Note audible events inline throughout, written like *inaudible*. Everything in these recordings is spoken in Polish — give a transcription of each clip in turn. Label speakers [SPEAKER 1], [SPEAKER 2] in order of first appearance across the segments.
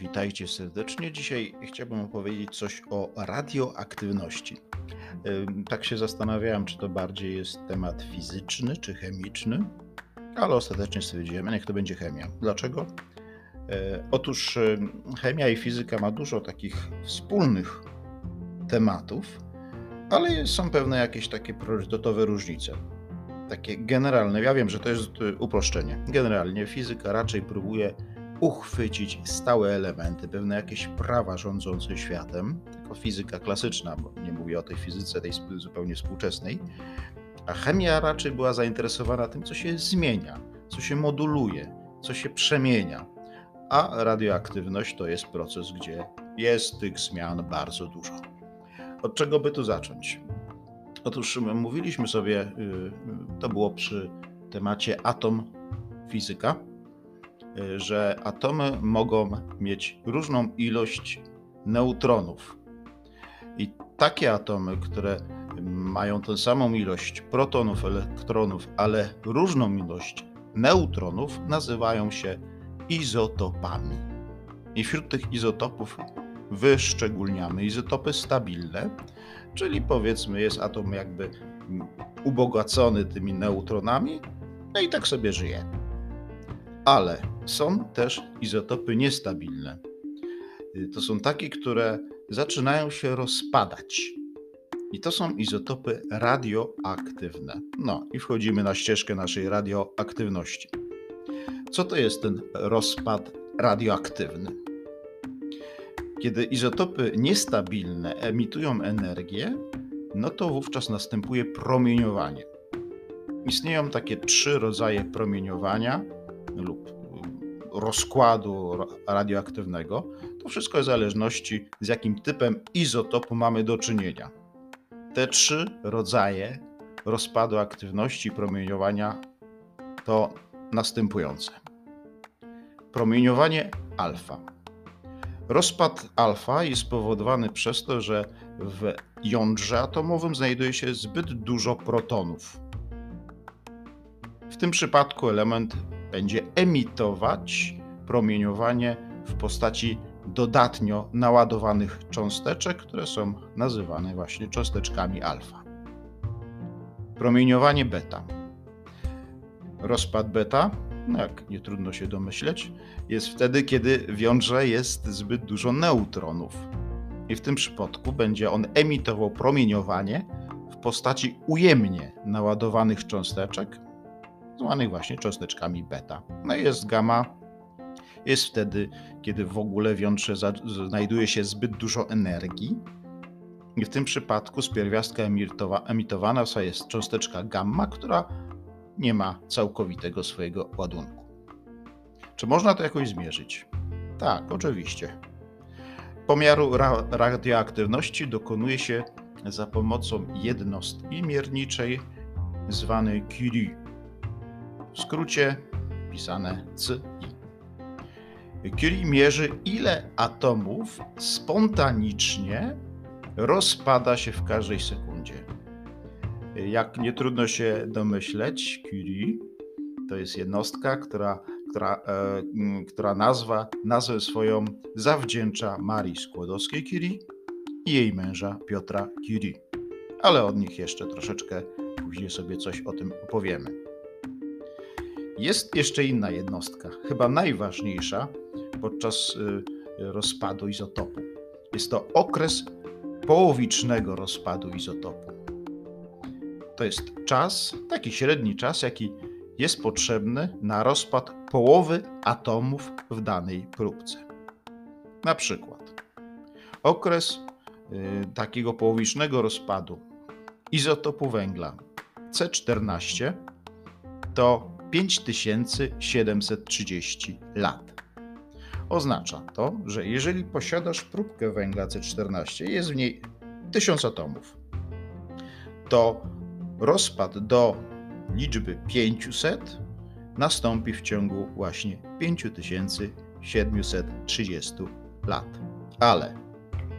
[SPEAKER 1] Witajcie serdecznie. Dzisiaj chciałbym opowiedzieć coś o radioaktywności. Tak się zastanawiałem, czy to bardziej jest temat fizyczny czy chemiczny, ale ostatecznie stwierdziłem, niech to będzie chemia. Dlaczego? E, Otóż chemia i fizyka ma dużo takich wspólnych tematów, ale są pewne jakieś takie priorytetowe różnice. Takie generalne. Ja wiem, że to jest y, uproszczenie. Generalnie fizyka raczej próbuje uchwycić stałe elementy, pewne jakieś prawa rządzące światem, tylko fizyka klasyczna, bo nie mówię o tej fizyce tej zupełnie współczesnej, a chemia raczej była zainteresowana tym, co się zmienia, co się moduluje, co się przemienia, a radioaktywność to jest proces, gdzie jest tych zmian bardzo dużo. Od czego by tu zacząć? Otóż mówiliśmy sobie, y, y, to było przy temacie atom fizyka, że atomy mogą mieć różną ilość neutronów. I takie atomy, które mają tę samą ilość protonów, elektronów, ale różną ilość neutronów, nazywają się izotopami. I wśród tych izotopów wyszczególniamy izotopy stabilne, czyli powiedzmy jest atom jakby ubogacony tymi neutronami, no i tak sobie żyje. Ale są też izotopy niestabilne. Y, To są takie, które zaczynają się rozpadać. I to są izotopy radioaktywne. No i wchodzimy na ścieżkę naszej radioaktywności. Co to jest ten rozpad radioaktywny? Kiedy izotopy niestabilne emitują energię, no to wówczas następuje promieniowanie. Istnieją takie trzy rodzaje promieniowania lub rozkładu ra- radioaktywnego. To wszystko jest w zależności z jakim typem izotopu mamy do czynienia. Te trzy rodzaje rozpadu aktywności promieniowania to następujące. Promieniowanie alfa. Rozpad alfa jest spowodowany przez to, że w jądrze atomowym znajduje się zbyt dużo protonów. W tym przypadku element będzie emitować promieniowanie w postaci dodatnio naładowanych cząsteczek, które są nazywane właśnie cząsteczkami alfa. Promieniowanie beta. Rozpad beta, no jak nie trudno się domyśleć, jest wtedy, kiedy w jądrze jest zbyt dużo neutronów. I w tym przypadku będzie on emitował promieniowanie w postaci ujemnie naładowanych cząsteczek, zwanych właśnie cząsteczkami beta. No i jest gamma, jest wtedy, kiedy w ogóle w jądrze znajduje się zbyt dużo energii. I w tym przypadku z pierwiastka emitowa, emitowana jest cząsteczka gamma, która nie ma całkowitego swojego ładunku. Czy można to jakoś zmierzyć? Tak, oczywiście. Pomiaru ra- radioaktywności dokonuje się za pomocą jednostki mierniczej zwanej Curie. W skrócie pisane CI. Curie mierzy, ile atomów spontanicznie rozpada się w każdej sekundzie. Jak nie trudno się domyśleć, Curie to jest jednostka, która, która, e, która nazwa, nazwę swoją zawdzięcza Marii Skłodowskiej-Curie i jej męża Piotra Curie. Ale od nich jeszcze troszeczkę później sobie coś o tym opowiemy. Jest jeszcze inna jednostka, chyba najważniejsza podczas y, rozpadu izotopu. Jest to okres połowicznego rozpadu izotopu. To jest czas, taki średni czas, jaki jest potrzebny na rozpad połowy atomów w danej próbce. Na przykład okres y, takiego połowicznego rozpadu izotopu węgla C14 to 5730 lat. Oznacza to, że jeżeli posiadasz próbkę węgla C14 i jest w niej 1000 atomów, to rozpad do liczby 500 nastąpi w ciągu właśnie 5730 lat. Ale,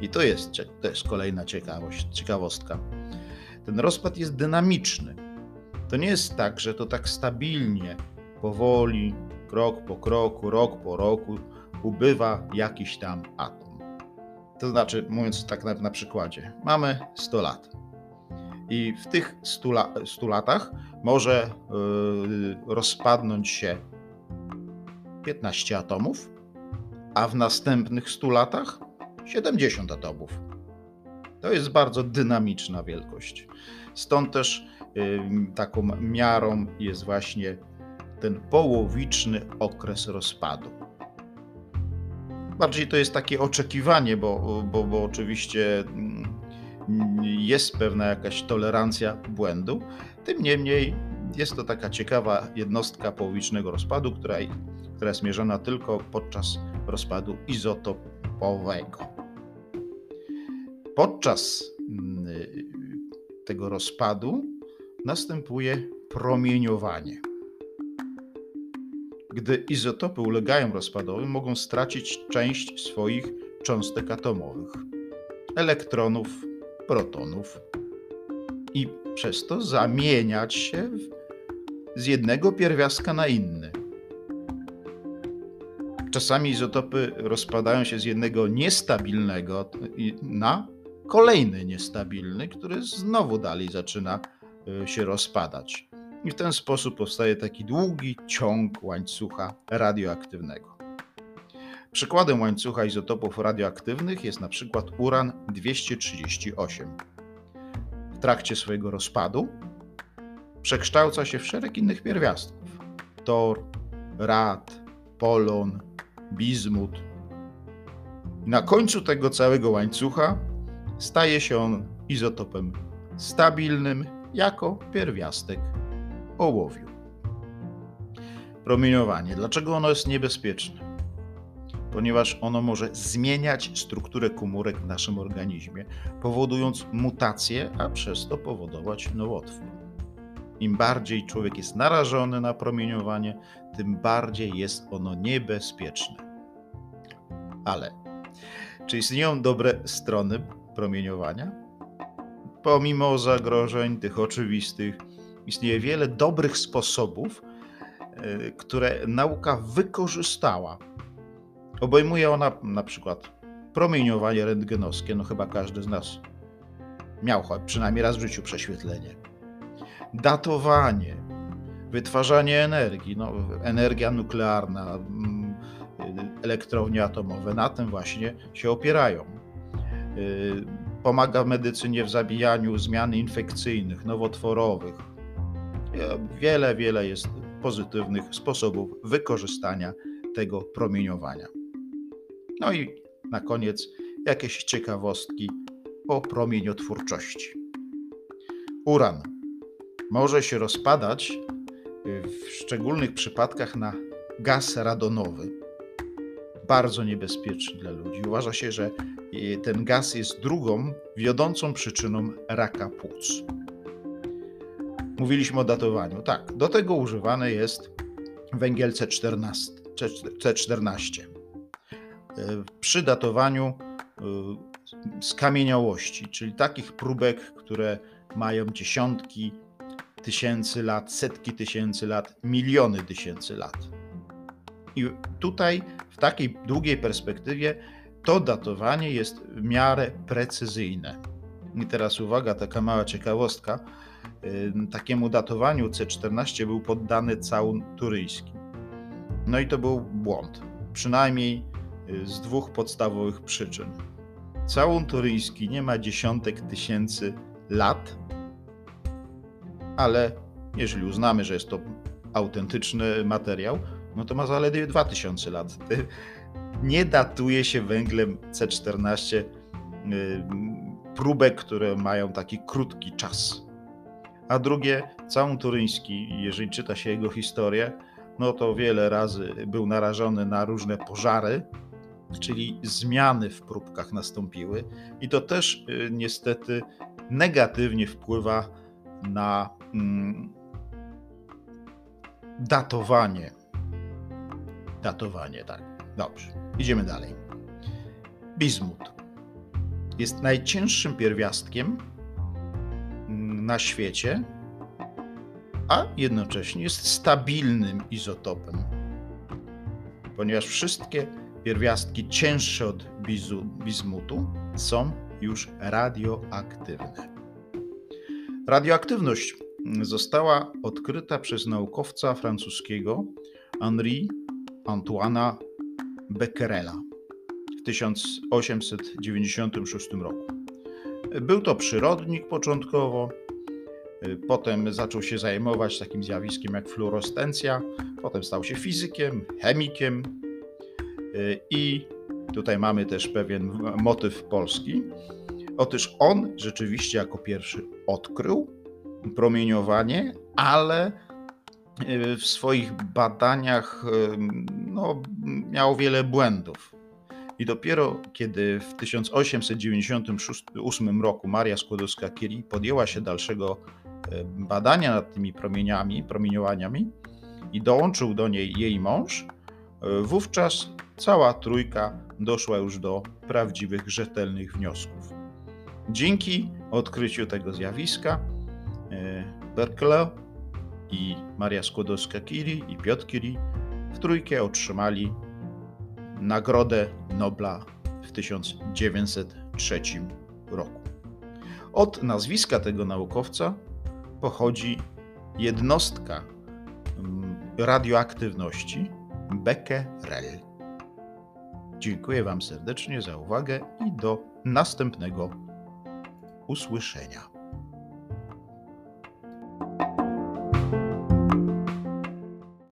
[SPEAKER 1] i to jest, jest kolejna ciekawość, ciekawostka, ten rozpad jest dynamiczny. To nie jest tak, że to tak stabilnie, powoli, krok po kroku, rok po roku ubywa jakiś tam atom. To znaczy, mówiąc tak na, na przykładzie, mamy 100 lat. I w tych 100, la, 100 latach może yy, rozpadnąć się 15 atomów, a w następnych 100 latach 70 atomów. To jest bardzo dynamiczna wielkość. Stąd też taką miarą jest właśnie ten połowiczny okres rozpadu. Bardziej to jest takie oczekiwanie, bo, bo, bo oczywiście mm, jest pewna jakaś tolerancja błędu. Tym niemniej jest to taka ciekawa jednostka połowicznego rozpadu, która, która jest mierzona tylko podczas rozpadu izotopowego. Podczas mm, tego rozpadu następuje promieniowanie. Gdy izotopy ulegają rozpadowi, mogą stracić część swoich cząstek atomowych, elektronów, protonów i przez to zamieniać się z jednego pierwiastka na inny. Czasami izotopy rozpadają się z jednego niestabilnego na kolejny niestabilny, który znowu dalej zaczyna się rozpadać. I w ten sposób powstaje taki długi ciąg łańcucha radioaktywnego. Przykładem łańcucha izotopów radioaktywnych jest na przykład uran 238. W trakcie swojego rozpadu przekształca się w szereg innych pierwiastków: tor, rad, polon, bizmut. Na końcu tego całego łańcucha staje się on izotopem stabilnym jako pierwiastek ołowiu. Promieniowanie. Dlaczego ono jest niebezpieczne? Ponieważ ono może zmieniać strukturę komórek w naszym organizmie, powodując mutacje, a przez to powodować nowotwór. Im bardziej człowiek jest narażony na promieniowanie, tym bardziej jest ono niebezpieczne. Ale czy istnieją dobre strony promieniowania? Pomimo zagrożeń tych oczywistych, istnieje wiele dobrych sposobów, e, które nauka wykorzystała. Obejmuje ona na przykład promieniowanie rentgenowskie, no chyba każdy z nas miał przynajmniej raz w życiu prześwietlenie. Datowanie, wytwarzanie energii, no, energia nuklearna, mm, elektrownie atomowe, na tym właśnie się opierają. E, pomaga w medycynie w zabijaniu zmian infekcyjnych, nowotworowych, Wiele, wiele jest pozytywnych sposobów wykorzystania tego promieniowania. No i na koniec jakieś ciekawostki o promieniotwórczości. Uran może się rozpadać w szczególnych przypadkach na gaz radonowy. Bardzo niebezpieczny dla ludzi. Uważa się, że ten gaz jest drugą wiodącą przyczyną raka płuc. Mówiliśmy o datowaniu. Tak, do tego używany jest węgiel C14. C14. Przy datowaniu skamieniałości, czyli takich próbek, które mają dziesiątki tysięcy lat, setki tysięcy lat, miliony tysięcy lat. I tutaj, w takiej długiej perspektywie, to datowanie jest w miarę precyzyjne. I teraz uwaga, taka mała ciekawostka takiemu datowaniu C14 był poddany całun turyjski. No i to był błąd, przynajmniej y, z dwóch podstawowych przyczyn. Całun turyjski nie ma dziesiątek tysięcy lat, ale jeżeli uznamy, że jest to autentyczny materiał, no to ma zaledwie 2000 lat. *laughs* Nie datuje się węglem C14 y, próbek, które mają taki krótki czas a drugie, całun turyński, jeżeli czyta się jego historię, no to wiele razy był narażony na różne pożary, czyli zmiany w próbkach nastąpiły, i to też y, niestety negatywnie wpływa na mm, datowanie. Datowanie, tak. Dobrze, idziemy dalej. Bizmut jest najcięższym pierwiastkiem na świecie, a jednocześnie jest stabilnym izotopem, ponieważ wszystkie pierwiastki cięższe od bizu, bizmutu są już radioaktywne. Radioaktywność została odkryta przez naukowca francuskiego Henri Antoine Becquerela w 1896 roku. Był to przyrodnik początkowo, potem zaczął się zajmować takim zjawiskiem jak fluorescencja, potem stał się fizykiem, chemikiem i tutaj mamy też pewien motyw polski. Otóż on rzeczywiście jako pierwszy odkrył promieniowanie, ale w swoich badaniach e, no, miał wiele błędów. I dopiero kiedy w 1898 roku Maria Skłodowska-Curie podjęła się dalszego e, badania nad tymi promieniami, promieniowaniami i dołączył do niej jej mąż, wówczas cała trójka doszła już do prawdziwych, rzetelnych wniosków. Dzięki odkryciu tego zjawiska e, Berkeley i Maria Skłodowska-Curie i Piotr Curie w trójkę otrzymali Nagrodę Nobla w 1903 roku. Od nazwiska tego naukowca pochodzi jednostka mm, radioaktywności Becquerel. Dziękuję Wam serdecznie za uwagę i do następnego usłyszenia.